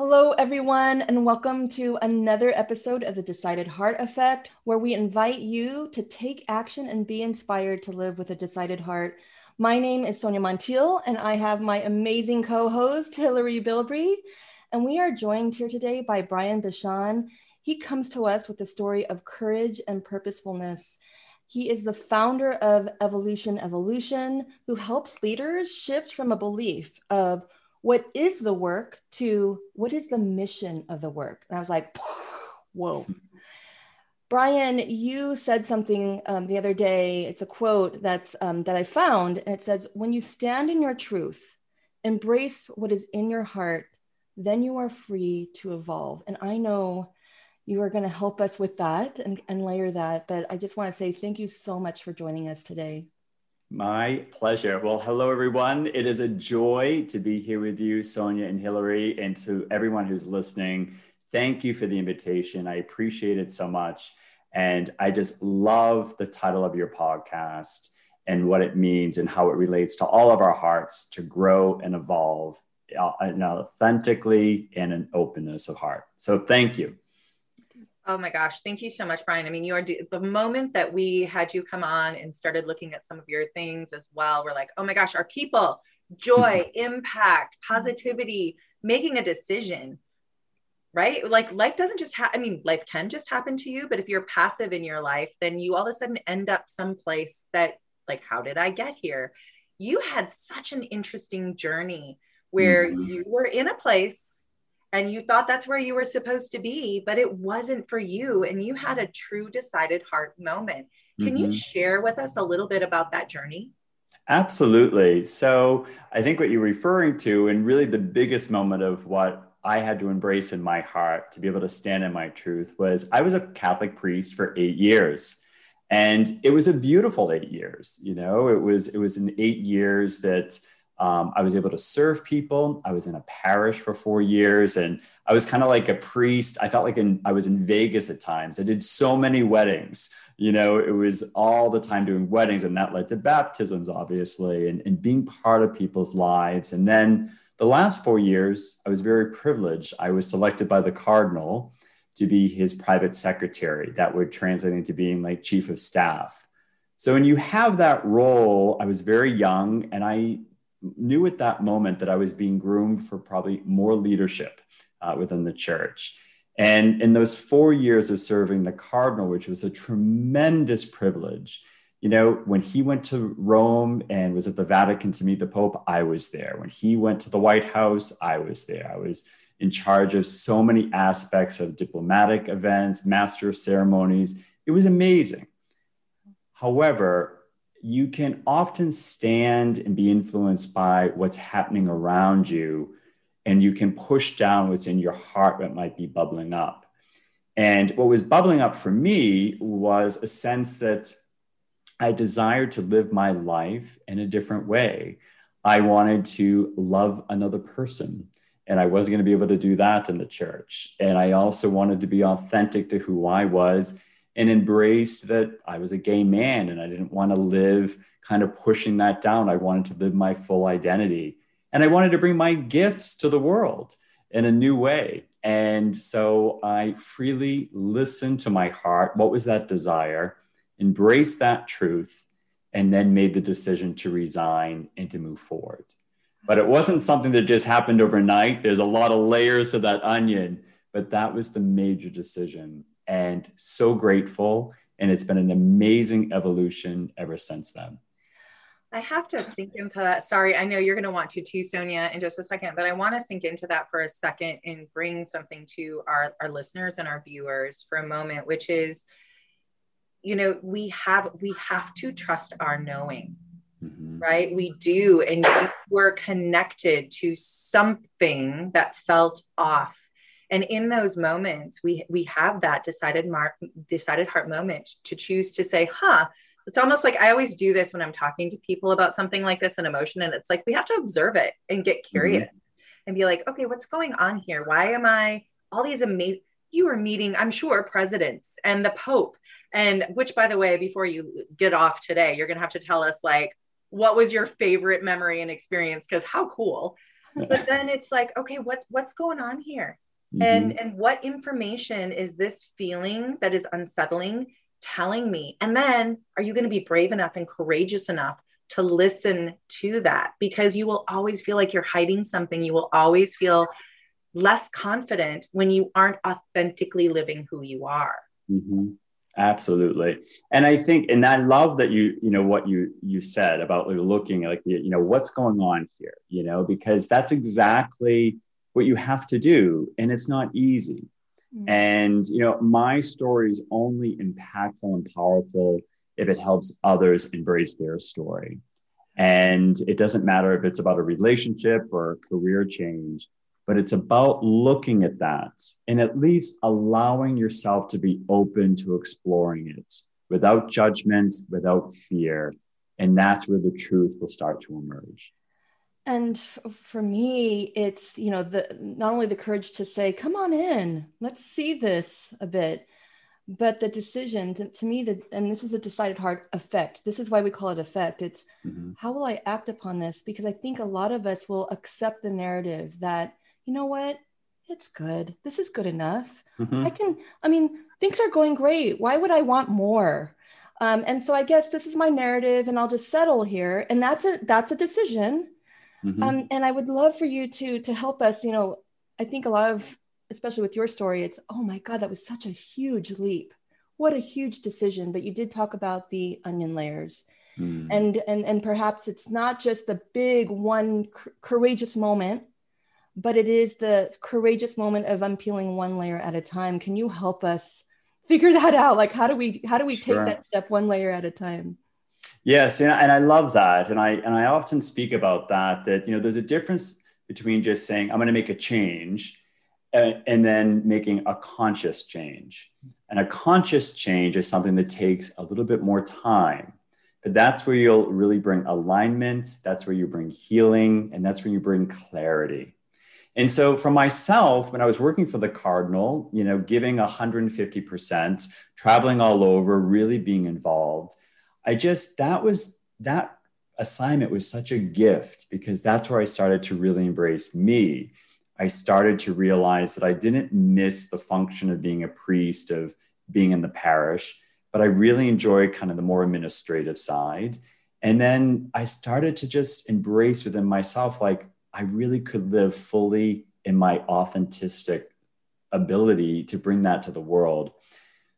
Hello, everyone, and welcome to another episode of the Decided Heart Effect, where we invite you to take action and be inspired to live with a decided heart. My name is Sonia Montiel, and I have my amazing co host, Hilary Bilbrey. And we are joined here today by Brian Bachand. He comes to us with the story of courage and purposefulness. He is the founder of Evolution Evolution, who helps leaders shift from a belief of what is the work to what is the mission of the work. And I was like, whoa. Brian, you said something um, the other day. It's a quote that's um, that I found, and it says, "When you stand in your truth, embrace what is in your heart, then you are free to evolve." And I know you are going to help us with that and, and layer that. But I just want to say thank you so much for joining us today. My pleasure. Well, hello, everyone. It is a joy to be here with you, Sonia and Hillary, and to everyone who's listening. Thank you for the invitation. I appreciate it so much. And I just love the title of your podcast and what it means and how it relates to all of our hearts to grow and evolve uh, authentically and an openness of heart. So thank you. Oh my gosh. Thank you so much, Brian. I mean, you are the moment that we had you come on and started looking at some of your things as well. We're like, oh my gosh, our people, joy, impact, positivity, making a decision, right? Like life doesn't just happen. I mean, life can just happen to you, but if you're passive in your life, then you all of a sudden end up someplace that, like, how did I get here? You had such an interesting journey where mm-hmm. you were in a place and you thought that's where you were supposed to be, but it wasn't for you. And you had a true decided heart moment. Can mm-hmm. you share with us a little bit about that journey? Absolutely. So I think what you're referring to, and really the biggest moment of what I had to embrace in my heart to be able to stand in my truth was I was a Catholic priest for eight years. And it was a beautiful eight years. You know, it was it was in eight years that um, I was able to serve people. I was in a parish for four years, and I was kind of like a priest. I felt like in, I was in Vegas at times. I did so many weddings. You know, it was all the time doing weddings, and that led to baptisms, obviously, and, and being part of people's lives. And then the last four years, I was very privileged. I was selected by the cardinal to be his private secretary. That would translate into being like chief of staff. So when you have that role, I was very young and I knew at that moment that I was being groomed for probably more leadership uh, within the church. And in those four years of serving the cardinal, which was a tremendous privilege, you know, when he went to Rome and was at the Vatican to meet the Pope, I was there. When he went to the White House, I was there. I was in charge of so many aspects of diplomatic events, master of ceremonies. It was amazing. However, you can often stand and be influenced by what's happening around you, and you can push down what's in your heart that might be bubbling up. And what was bubbling up for me was a sense that I desired to live my life in a different way. I wanted to love another person, and I wasn't going to be able to do that in the church. And I also wanted to be authentic to who I was and embraced that I was a gay man and I didn't want to live kind of pushing that down. I wanted to live my full identity and I wanted to bring my gifts to the world in a new way. And so I freely listened to my heart. What was that desire? Embraced that truth and then made the decision to resign and to move forward. But it wasn't something that just happened overnight. There's a lot of layers to that onion, but that was the major decision and so grateful. And it's been an amazing evolution ever since then. I have to sink into that. Sorry, I know you're going to want to too, Sonia, in just a second, but I want to sink into that for a second and bring something to our, our listeners and our viewers for a moment, which is, you know, we have we have to trust our knowing, mm-hmm. right? We do, and we're connected to something that felt off and in those moments we we have that decided mark decided heart moment to choose to say huh it's almost like i always do this when i'm talking to people about something like this an emotion and it's like we have to observe it and get mm-hmm. curious mm-hmm. and be like okay what's going on here why am i all these amazing you are meeting i'm sure presidents and the pope and which by the way before you get off today you're going to have to tell us like what was your favorite memory and experience because how cool but then it's like, okay, what what's going on here? Mm-hmm. And and what information is this feeling that is unsettling telling me? And then are you going to be brave enough and courageous enough to listen to that? Because you will always feel like you're hiding something. You will always feel less confident when you aren't authentically living who you are. Mm-hmm. Absolutely. And I think, and I love that you, you know, what you, you said about looking like, you know, what's going on here, you know, because that's exactly what you have to do. And it's not easy. Mm-hmm. And, you know, my story is only impactful and powerful if it helps others embrace their story. And it doesn't matter if it's about a relationship or a career change but it's about looking at that and at least allowing yourself to be open to exploring it without judgment, without fear. And that's where the truth will start to emerge. And for me, it's, you know, the not only the courage to say, come on in, let's see this a bit, but the decision to, to me, that, and this is a decided heart effect. This is why we call it effect. It's mm-hmm. how will I act upon this? Because I think a lot of us will accept the narrative that you know what? It's good. This is good enough. Mm-hmm. I can, I mean, things are going great. Why would I want more? Um, and so I guess this is my narrative and I'll just settle here. And that's a, that's a decision. Mm-hmm. Um, and I would love for you to, to help us, you know, I think a lot of, especially with your story, it's, oh my God, that was such a huge leap. What a huge decision. But you did talk about the onion layers. Mm. And, and, and perhaps it's not just the big one courageous moment but it is the courageous moment of unpeeling one layer at a time. Can you help us figure that out? Like, how do we how do we sure. take that step one layer at a time? Yes, and I love that, and I and I often speak about that. That you know, there's a difference between just saying I'm going to make a change, and, and then making a conscious change. And a conscious change is something that takes a little bit more time. But that's where you'll really bring alignment. That's where you bring healing, and that's where you bring clarity. And so for myself, when I was working for the Cardinal, you know, giving 150%, traveling all over, really being involved, I just, that was, that assignment was such a gift because that's where I started to really embrace me. I started to realize that I didn't miss the function of being a priest, of being in the parish, but I really enjoyed kind of the more administrative side. And then I started to just embrace within myself, like, I really could live fully in my authentic ability to bring that to the world.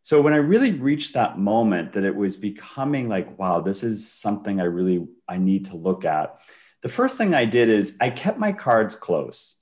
So when I really reached that moment that it was becoming like, wow, this is something I really I need to look at. The first thing I did is I kept my cards close.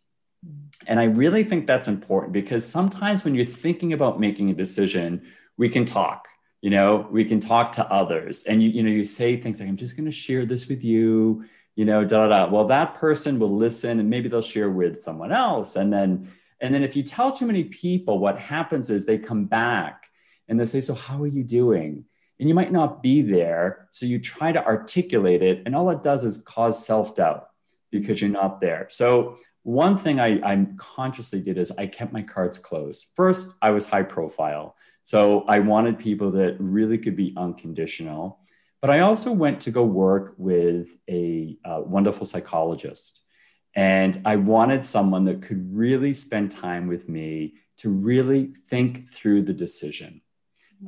And I really think that's important because sometimes when you're thinking about making a decision, we can talk you know we can talk to others and you you know you say things like i'm just going to share this with you you know, da da da. Well, that person will listen and maybe they'll share with someone else. And then, and then if you tell too many people, what happens is they come back and they say, So how are you doing? And you might not be there. So you try to articulate it, and all it does is cause self doubt because you're not there. So one thing I, I consciously did is I kept my cards closed. First, I was high profile. So I wanted people that really could be unconditional. But I also went to go work with a uh, wonderful psychologist. And I wanted someone that could really spend time with me to really think through the decision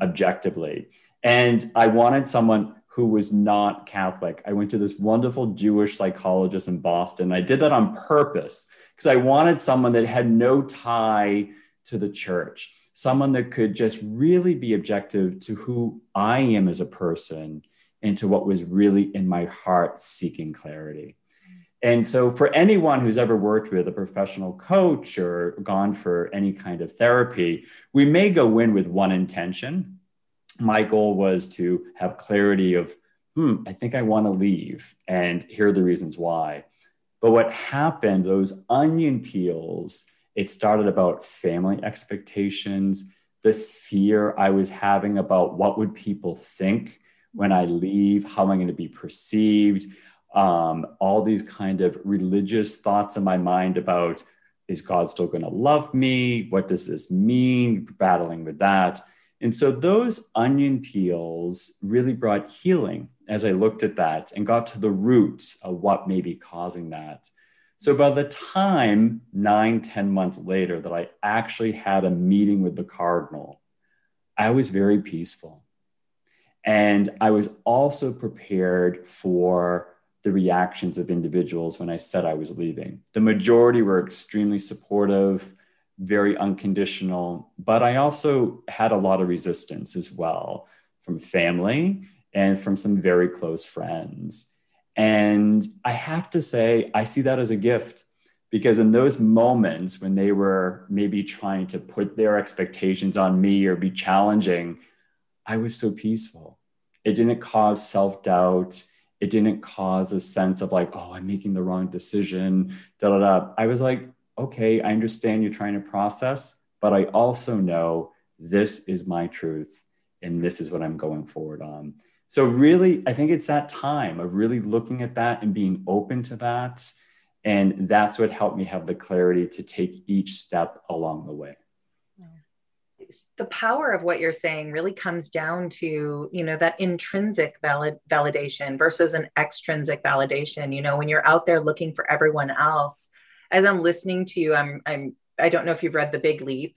objectively. And I wanted someone who was not Catholic. I went to this wonderful Jewish psychologist in Boston. I did that on purpose because I wanted someone that had no tie to the church, someone that could just really be objective to who I am as a person into what was really in my heart seeking clarity. And so, for anyone who's ever worked with a professional coach or gone for any kind of therapy, we may go in with one intention. My goal was to have clarity of, hmm, I think I want to leave, and here are the reasons why. But what happened, those onion peels, it started about family expectations, the fear I was having about what would people think when I leave? How am I going to be perceived? Um, all these kind of religious thoughts in my mind about is God still going to love me? What does this mean? Battling with that. And so those onion peels really brought healing as I looked at that and got to the roots of what may be causing that. So by the time nine, ten months later that I actually had a meeting with the Cardinal, I was very peaceful. And I was also prepared for the reactions of individuals when I said I was leaving. The majority were extremely supportive, very unconditional, but I also had a lot of resistance as well from family and from some very close friends. And I have to say, I see that as a gift because in those moments when they were maybe trying to put their expectations on me or be challenging, I was so peaceful. It didn't cause self doubt it didn't cause a sense of like, oh, I'm making the wrong decision. Da da da. I was like, okay, I understand you're trying to process, but I also know this is my truth and this is what I'm going forward on. So, really, I think it's that time of really looking at that and being open to that. And that's what helped me have the clarity to take each step along the way the power of what you're saying really comes down to you know that intrinsic valid validation versus an extrinsic validation. You know when you're out there looking for everyone else as i'm listening to you i'm i'm i don't know if you've read the big leap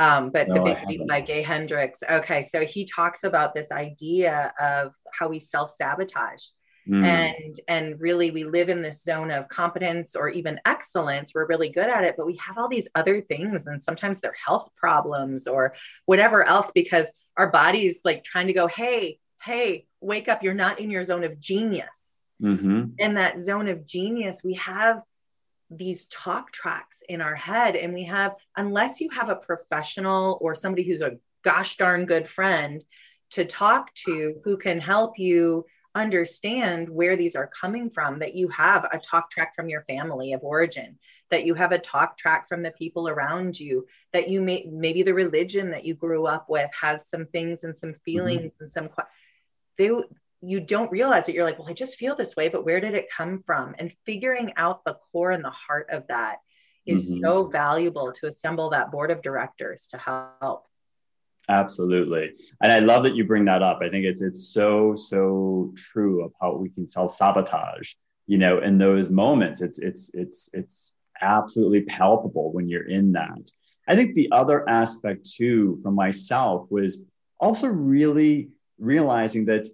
um, but no, the big leap by gay hendricks. Okay so he talks about this idea of how we self-sabotage Mm. And and really we live in this zone of competence or even excellence. We're really good at it, but we have all these other things and sometimes they're health problems or whatever else because our body's like trying to go, "Hey, hey, wake up, you're not in your zone of genius." Mm-hmm. In that zone of genius, we have these talk tracks in our head and we have unless you have a professional or somebody who's a gosh darn good friend to talk to who can help you understand where these are coming from, that you have a talk track from your family of origin, that you have a talk track from the people around you, that you may maybe the religion that you grew up with has some things and some mm-hmm. feelings mm-hmm. and some they you don't realize that you're like, well, I just feel this way, but where did it come from? And figuring out the core and the heart of that is mm-hmm. so valuable to assemble that board of directors to help. Absolutely. And I love that you bring that up. I think it's it's so so true of how we can self-sabotage, you know, in those moments. It's it's it's it's absolutely palpable when you're in that. I think the other aspect too for myself was also really realizing that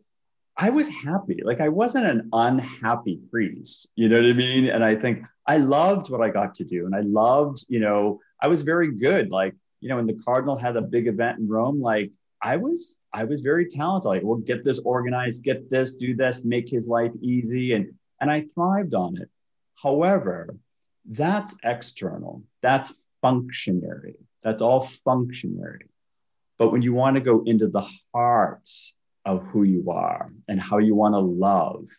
I was happy. Like I wasn't an unhappy priest. You know what I mean? And I think I loved what I got to do. And I loved, you know, I was very good. Like you know, when the Cardinal had a big event in Rome, like I was, I was very talented. Like, well, get this organized, get this, do this, make his life easy, and and I thrived on it. However, that's external. That's functionary. That's all functionary. But when you want to go into the heart of who you are and how you want to love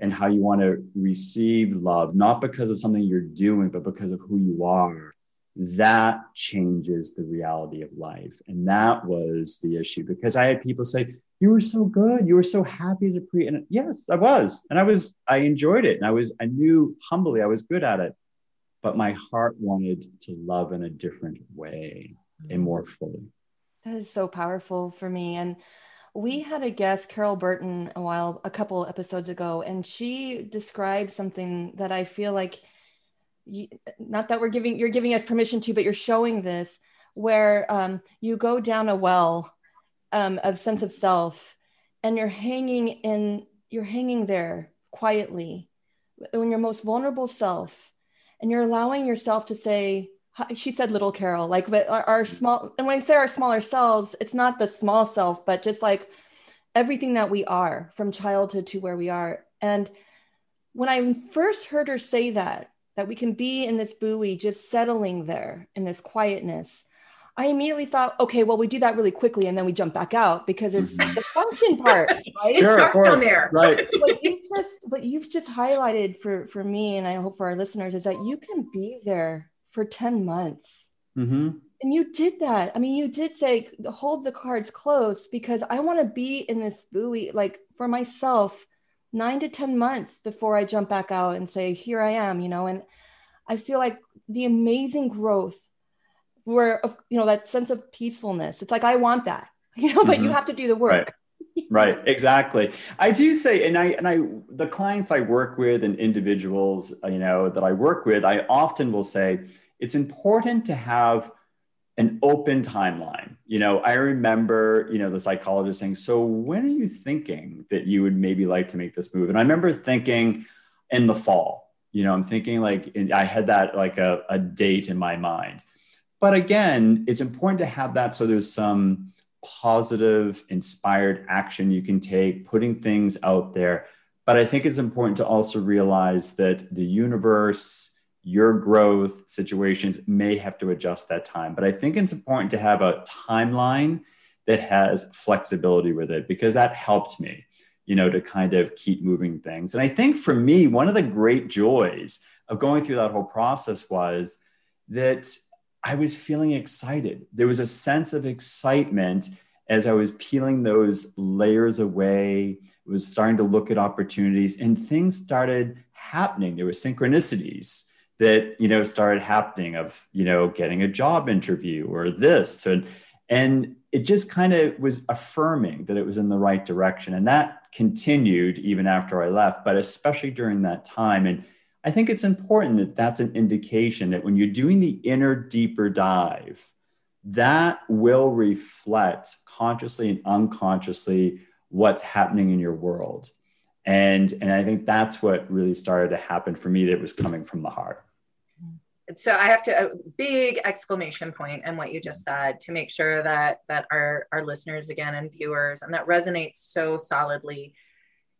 and how you want to receive love, not because of something you're doing, but because of who you are, that changes the reality of life. And that was the issue because I had people say, You were so good. You were so happy as a pre. And yes, I was. And I was, I enjoyed it. And I was, I knew humbly I was good at it. But my heart wanted to love in a different way and mm. more fully. That is so powerful for me. And we had a guest, Carol Burton, a while, a couple episodes ago, and she described something that I feel like you, not that we're giving you're giving us permission to but you're showing this where um, you go down a well um, of sense of self and you're hanging in you're hanging there quietly when your most vulnerable self and you're allowing yourself to say she said little carol like but our, our small and when i say our smaller selves it's not the small self but just like everything that we are from childhood to where we are. And when i first heard her say that that we can be in this buoy just settling there in this quietness i immediately thought okay well we do that really quickly and then we jump back out because there's mm-hmm. the function part right sure of course there. right what you've just what you've just highlighted for for me and i hope for our listeners is that you can be there for 10 months mm-hmm. and you did that i mean you did say hold the cards close because i want to be in this buoy like for myself nine to 10 months before I jump back out and say, here I am, you know, and I feel like the amazing growth where, you know, that sense of peacefulness, it's like, I want that, you know, mm-hmm. but you mm-hmm. have to do the work. Right. right exactly i do say and i and i the clients i work with and individuals you know that i work with i often will say it's important to have an open timeline. You know i remember you know the psychologist saying so when are you thinking that you would maybe like to make this move? And i remember thinking in the fall. You know i'm thinking like i had that like a, a date in my mind. But again it's important to have that so there's some positive, inspired action you can take, putting things out there. But I think it's important to also realize that the universe, your growth situations may have to adjust that time. But I think it's important to have a timeline that has flexibility with it because that helped me, you know, to kind of keep moving things. And I think for me, one of the great joys of going through that whole process was that I was feeling excited. There was a sense of excitement as I was peeling those layers away. Was starting to look at opportunities, and things started happening. There were synchronicities that you know started happening of you know getting a job interview or this and and it just kind of was affirming that it was in the right direction and that continued even after i left but especially during that time and I think it's important that that's an indication that when you're doing the inner deeper dive, that will reflect consciously and unconsciously what's happening in your world. And, and I think that's what really started to happen for me that was coming from the heart. So I have to a big exclamation point and what you just said to make sure that that our our listeners again and viewers and that resonates so solidly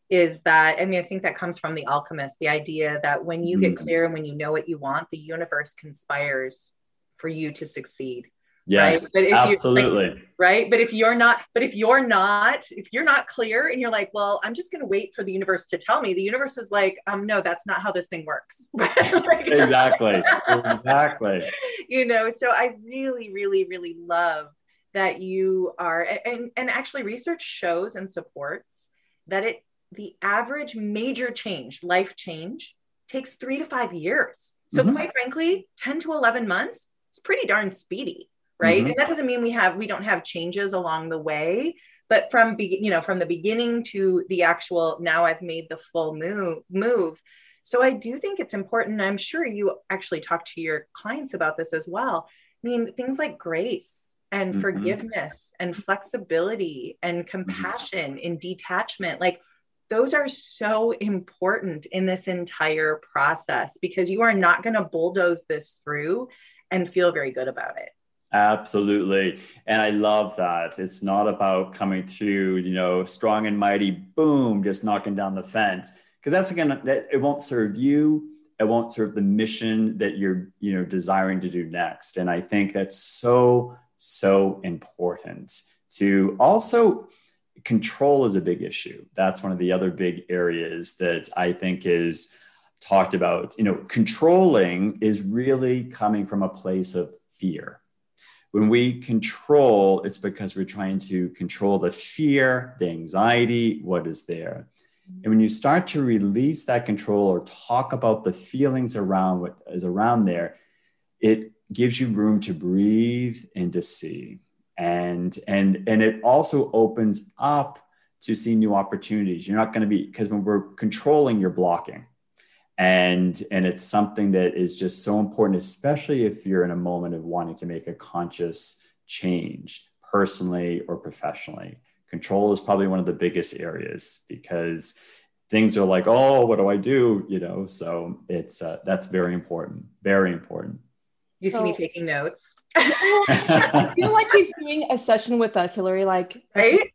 is that I mean I think that comes from the alchemist the idea that when you get mm. clear and when you know what you want the universe conspires for you to succeed yes right? but if absolutely like, right? But if you're not but if you're not if you're not clear and you're like well I'm just going to wait for the universe to tell me the universe is like um no that's not how this thing works. Exactly. Exactly. You know so I really really really love that you are and and actually research shows and supports that it the average major change, life change, takes three to five years. So, mm-hmm. quite frankly, 10 to 11 months is pretty darn speedy, right? Mm-hmm. And that doesn't mean we have we don't have changes along the way, but from be, you know from the beginning to the actual now I've made the full move move. So I do think it's important. I'm sure you actually talk to your clients about this as well. I mean, things like grace and mm-hmm. forgiveness and flexibility and mm-hmm. compassion and detachment, like those are so important in this entire process because you are not going to bulldoze this through and feel very good about it. Absolutely. And I love that. It's not about coming through, you know, strong and mighty, boom, just knocking down the fence. Because that's again, that it won't serve you. It won't serve the mission that you're, you know, desiring to do next. And I think that's so, so important to also control is a big issue. That's one of the other big areas that I think is talked about. You know, controlling is really coming from a place of fear. When we control, it's because we're trying to control the fear, the anxiety, what is there. And when you start to release that control or talk about the feelings around what is around there, it gives you room to breathe and to see. And and and it also opens up to see new opportunities. You're not going to be because when we're controlling you're blocking and and it's something that is just so important especially if you're in a moment of wanting to make a conscious change personally or professionally control is probably one of the biggest areas because things are like oh what do i do you know so it's uh, that's very important very important you see so, me taking notes. I feel like he's doing a session with us, Hillary. Like, right?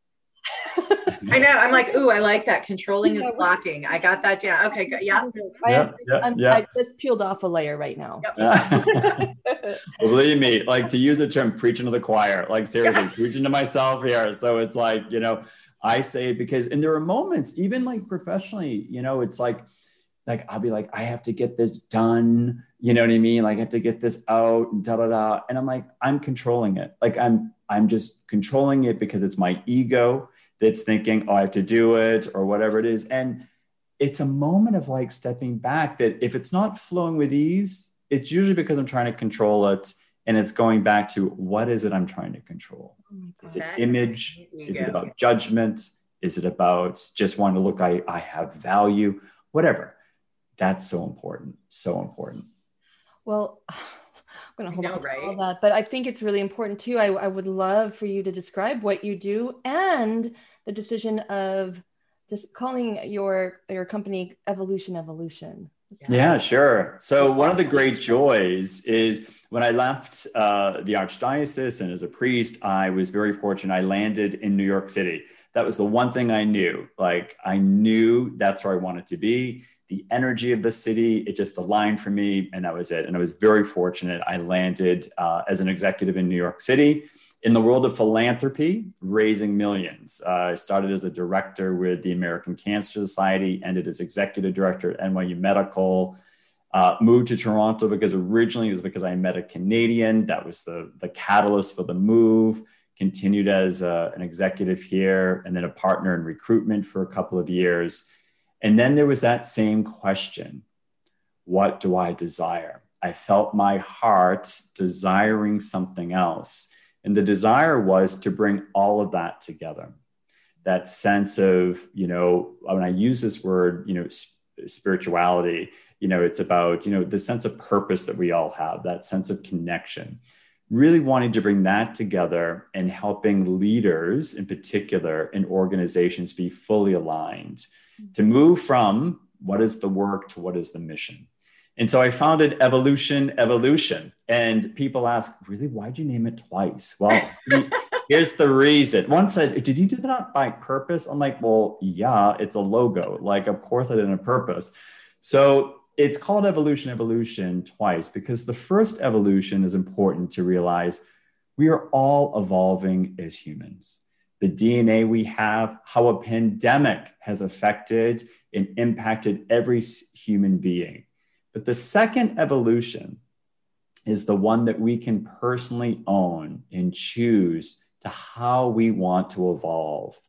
I know. I'm like, ooh, I like that. Controlling is blocking. I got that down. Okay, good. Yeah. I, have, yeah, yeah. I just peeled off a layer right now. Yep. well, believe me, like to use the term preaching to the choir, like seriously, preaching to myself here. So it's like, you know, I say it because, and there are moments, even like professionally, you know, it's like, like I'll be like, I have to get this done. You know what I mean? Like I have to get this out and da da da. And I'm like, I'm controlling it. Like I'm I'm just controlling it because it's my ego that's thinking, oh, I have to do it or whatever it is. And it's a moment of like stepping back that if it's not flowing with ease, it's usually because I'm trying to control it. And it's going back to what is it I'm trying to control? Oh is it image? Is it about judgment? Is it about just wanting to look, I, I have value? Whatever. That's so important. So important. Well, I'm going to hold know, on to right? all that, but I think it's really important too. I, I would love for you to describe what you do and the decision of just calling your your company Evolution Evolution. Yeah, sure. So one of the great joys is when I left uh, the archdiocese and as a priest, I was very fortunate. I landed in New York City. That was the one thing I knew. Like I knew that's where I wanted to be. The energy of the city, it just aligned for me, and that was it. And I was very fortunate. I landed uh, as an executive in New York City in the world of philanthropy, raising millions. Uh, I started as a director with the American Cancer Society, ended as executive director at NYU Medical. Uh, moved to Toronto because originally it was because I met a Canadian. That was the, the catalyst for the move. Continued as a, an executive here and then a partner in recruitment for a couple of years. And then there was that same question What do I desire? I felt my heart desiring something else. And the desire was to bring all of that together. That sense of, you know, when I use this word, you know, spirituality, you know, it's about, you know, the sense of purpose that we all have, that sense of connection. Really wanting to bring that together and helping leaders in particular in organizations be fully aligned to move from what is the work to what is the mission. And so I founded Evolution Evolution. And people ask, really, why'd you name it twice? Well, here's the reason. One said, Did you do that by purpose? I'm like, Well, yeah, it's a logo. Like, of course I did on purpose. So it's called Evolution Evolution twice because the first evolution is important to realize we are all evolving as humans. The DNA we have, how a pandemic has affected and impacted every human being but the second evolution is the one that we can personally own and choose to how we want to evolve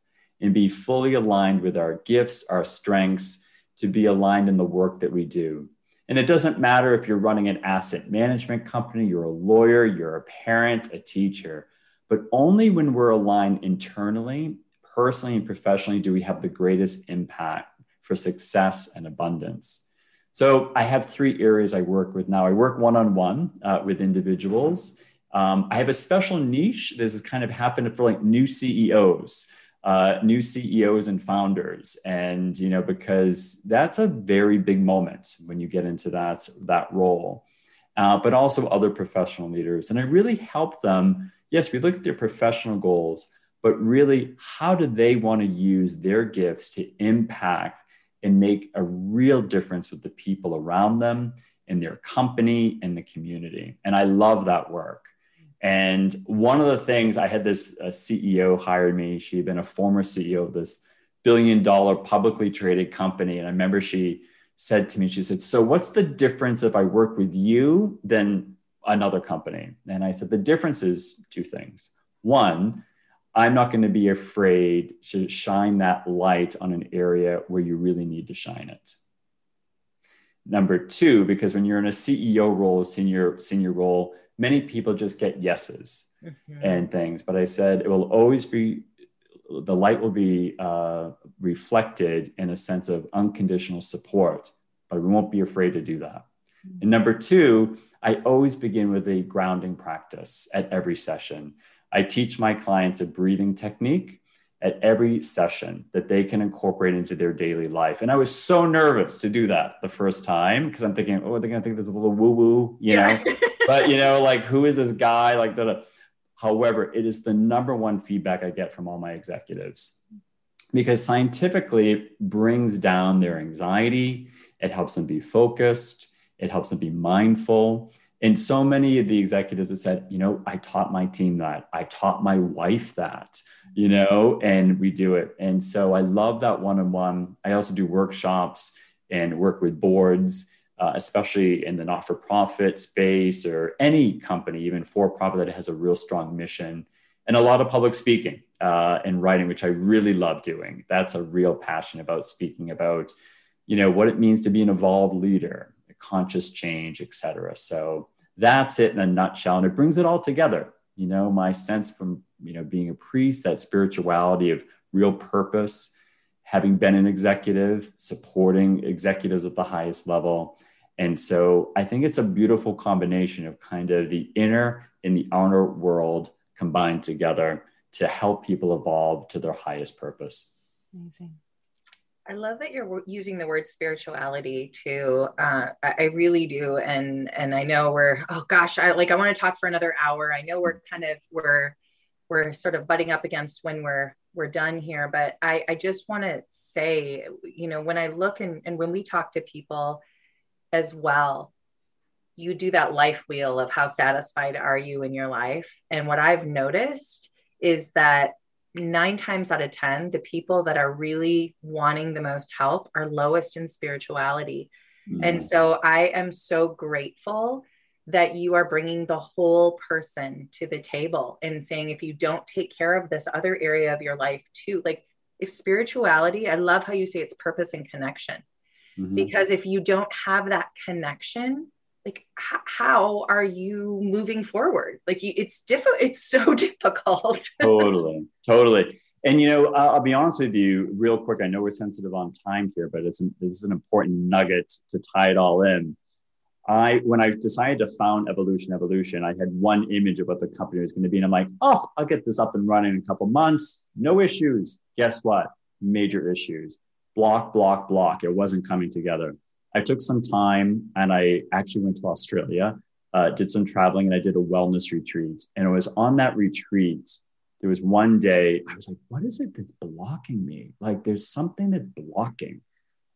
and be fully aligned with our gifts, our strengths, to be aligned in the work that we do. And it doesn't matter if you're running an asset management company, you're a lawyer, you're a parent, a teacher, but only when we're aligned internally, personally, and professionally do we have the greatest impact for success and abundance. So I have three areas I work with now. I work one on one with individuals. Um, I have a special niche. This has kind of happened for like new CEOs, uh, new CEOs and founders, and you know because that's a very big moment when you get into that that role. Uh, but also other professional leaders, and I really help them. Yes, we look at their professional goals, but really, how do they want to use their gifts to impact and make a real difference with the people around them in their company in the community. And I love that work. And one of the things I had this CEO hired me. She had been a former CEO of this billion dollar publicly traded company. And I remember she said to me, she said, So what's the difference if I work with you than another company? And I said, The difference is two things. One, I'm not going to be afraid to shine that light on an area where you really need to shine it. Number two, because when you're in a CEO role, senior senior role, many people just get yeses mm-hmm. and things. But I said it will always be the light will be uh, reflected in a sense of unconditional support, but we won't be afraid to do that. Mm-hmm. And number two, I always begin with a grounding practice at every session. I teach my clients a breathing technique at every session that they can incorporate into their daily life. And I was so nervous to do that the first time because I'm thinking, oh, they're gonna think there's a little woo woo, you know. but you know, like who is this guy? Like the however, it is the number one feedback I get from all my executives because scientifically it brings down their anxiety, it helps them be focused, it helps them be mindful and so many of the executives have said, you know, I taught my team that. I taught my wife that, you know, and we do it. And so I love that one on one. I also do workshops and work with boards, uh, especially in the not for profit space or any company, even for profit that has a real strong mission and a lot of public speaking uh, and writing, which I really love doing. That's a real passion about speaking about, you know, what it means to be an evolved leader conscious change, et cetera. So that's it in a nutshell. And it brings it all together. You know, my sense from, you know, being a priest, that spirituality of real purpose, having been an executive, supporting executives at the highest level. And so I think it's a beautiful combination of kind of the inner and the outer world combined together to help people evolve to their highest purpose. Amazing. I love that you're using the word spirituality too. Uh, I really do, and and I know we're oh gosh, I like I want to talk for another hour. I know we're kind of we're we're sort of butting up against when we're we're done here, but I I just want to say, you know, when I look and and when we talk to people as well, you do that life wheel of how satisfied are you in your life, and what I've noticed is that nine times out of 10, the people that are really wanting the most help are lowest in spirituality. Mm. And so I am so grateful that you are bringing the whole person to the table and saying, if you don't take care of this other area of your life too, like if spirituality, I love how you say it's purpose and connection. Mm-hmm. Because if you don't have that connection, like h- how are you moving forward? Like it's difficult it's so difficult. Totally totally. And you know I'll, I'll, be honest with you real quick. I know we're sensitive on time here but it's an, this is an important nugget to tie it all in. I when i decided to found evolution evolution i had one image of what the company was going to be and i'm like oh i'll get this up and running in a couple months. No issues. Guess what? Major issues. Block block block. It wasn't coming together I took some time and I actually went to Australia, uh, did some traveling, and I did a wellness retreat. And it was on that retreat, there was one day I was like, what is it that's blocking me? Like, there's something that's blocking.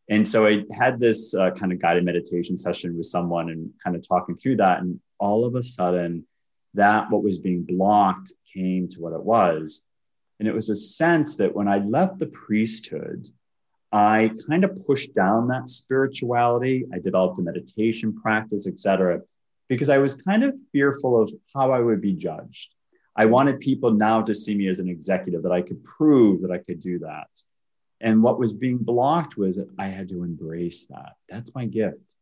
And so I had this uh, kind of guided meditation session with someone and kind of talking through that. And all of a sudden, that what was being blocked came to what it was. And it was a sense that when I left the priesthood, I kind of pushed down that spirituality. I developed a meditation practice, etc., because I was kind of fearful of how I would be judged. I wanted people now to see me as an executive that I could prove that I could do that. And what was being blocked was that I had to embrace that. That's my gift.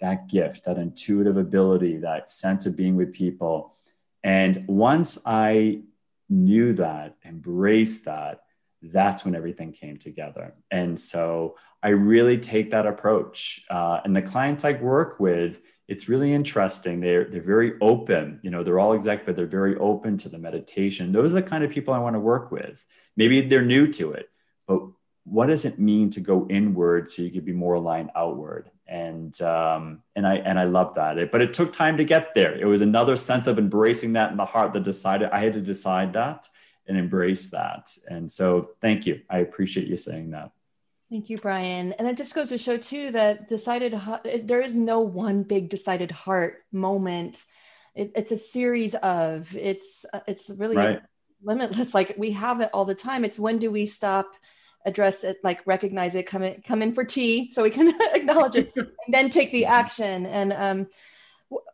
That gift, that intuitive ability, that sense of being with people. And once I knew that, embraced that, that's when everything came together. And so I really take that approach. Uh, and the clients I work with, it's really interesting. They're, they're very open. You know, they're all exec, but they're very open to the meditation. Those are the kind of people I want to work with. Maybe they're new to it, but what does it mean to go inward so you could be more aligned outward? And um, and I and I love that. It, but it took time to get there. It was another sense of embracing that in the heart that decided I had to decide that and embrace that. And so thank you. I appreciate you saying that. Thank you, Brian. And it just goes to show too that decided there is no one big decided heart moment. It, it's a series of it's it's really right. limitless. Like we have it all the time. It's when do we stop, address it, like recognize it, come in, come in for tea, so we can acknowledge it, and then take the action. And um,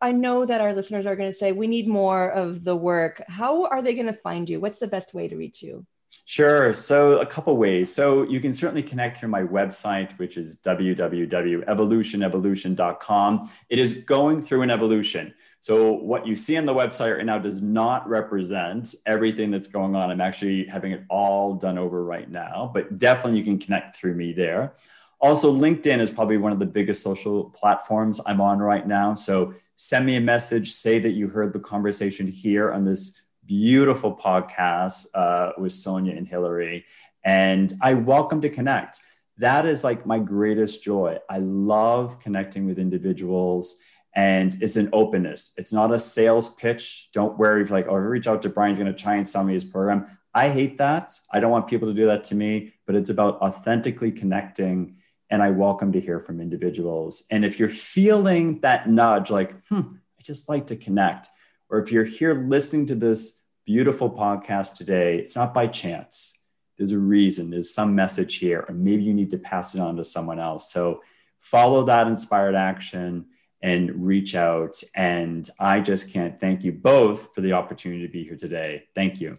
I know that our listeners are going to say, we need more of the work. How are they going to find you? What's the best way to reach you? Sure. So, a couple ways. So, you can certainly connect through my website, which is www.evolutionevolution.com. It is going through an evolution. So, what you see on the website right now does not represent everything that's going on. I'm actually having it all done over right now, but definitely you can connect through me there. Also, LinkedIn is probably one of the biggest social platforms I'm on right now. So, send me a message, say that you heard the conversation here on this beautiful podcast uh, with Sonia and Hillary. And I welcome to connect. That is like my greatest joy. I love connecting with individuals and it's an openness. It's not a sales pitch. Don't worry if like, oh, reach out to Brian, he's going to try and sell me his program. I hate that. I don't want people to do that to me, but it's about authentically connecting and I welcome to hear from individuals. And if you're feeling that nudge, like, hmm, I just like to connect, or if you're here listening to this beautiful podcast today, it's not by chance. There's a reason, there's some message here, or maybe you need to pass it on to someone else. So follow that inspired action and reach out. And I just can't thank you both for the opportunity to be here today. Thank you.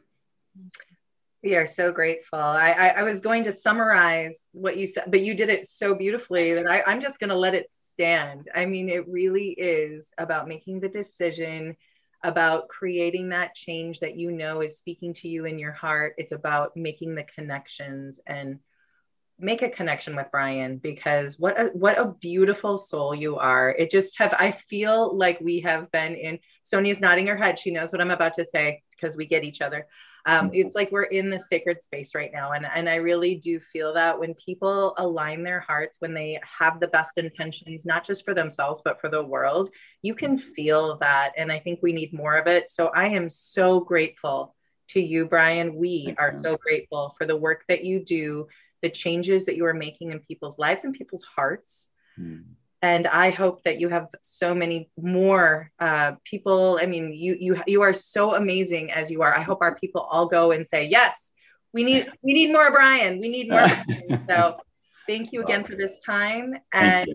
We are so grateful. I, I, I, was going to summarize what you said, but you did it so beautifully that I, I'm just going to let it stand. I mean, it really is about making the decision about creating that change that you know is speaking to you in your heart. It's about making the connections and make a connection with Brian because what a what a beautiful soul you are. It just have I feel like we have been in Sonia's nodding her head. She knows what I'm about to say because we get each other. Um, it's like we're in the sacred space right now. And, and I really do feel that when people align their hearts, when they have the best intentions, not just for themselves, but for the world, you can feel that. And I think we need more of it. So I am so grateful to you, Brian. We are so grateful for the work that you do the changes that you are making in people's lives and people's hearts. Mm. And I hope that you have so many more uh, people. I mean, you you you are so amazing as you are. I hope our people all go and say, yes, we need we need more Brian. We need more. so, thank you again for this time, and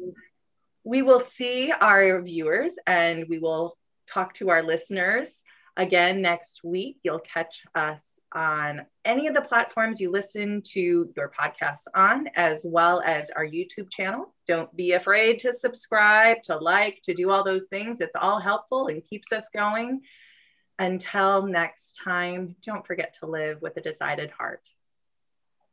we will see our viewers, and we will talk to our listeners Again, next week, you'll catch us on any of the platforms you listen to your podcasts on, as well as our YouTube channel. Don't be afraid to subscribe, to like, to do all those things. It's all helpful and keeps us going. Until next time, don't forget to live with a decided heart.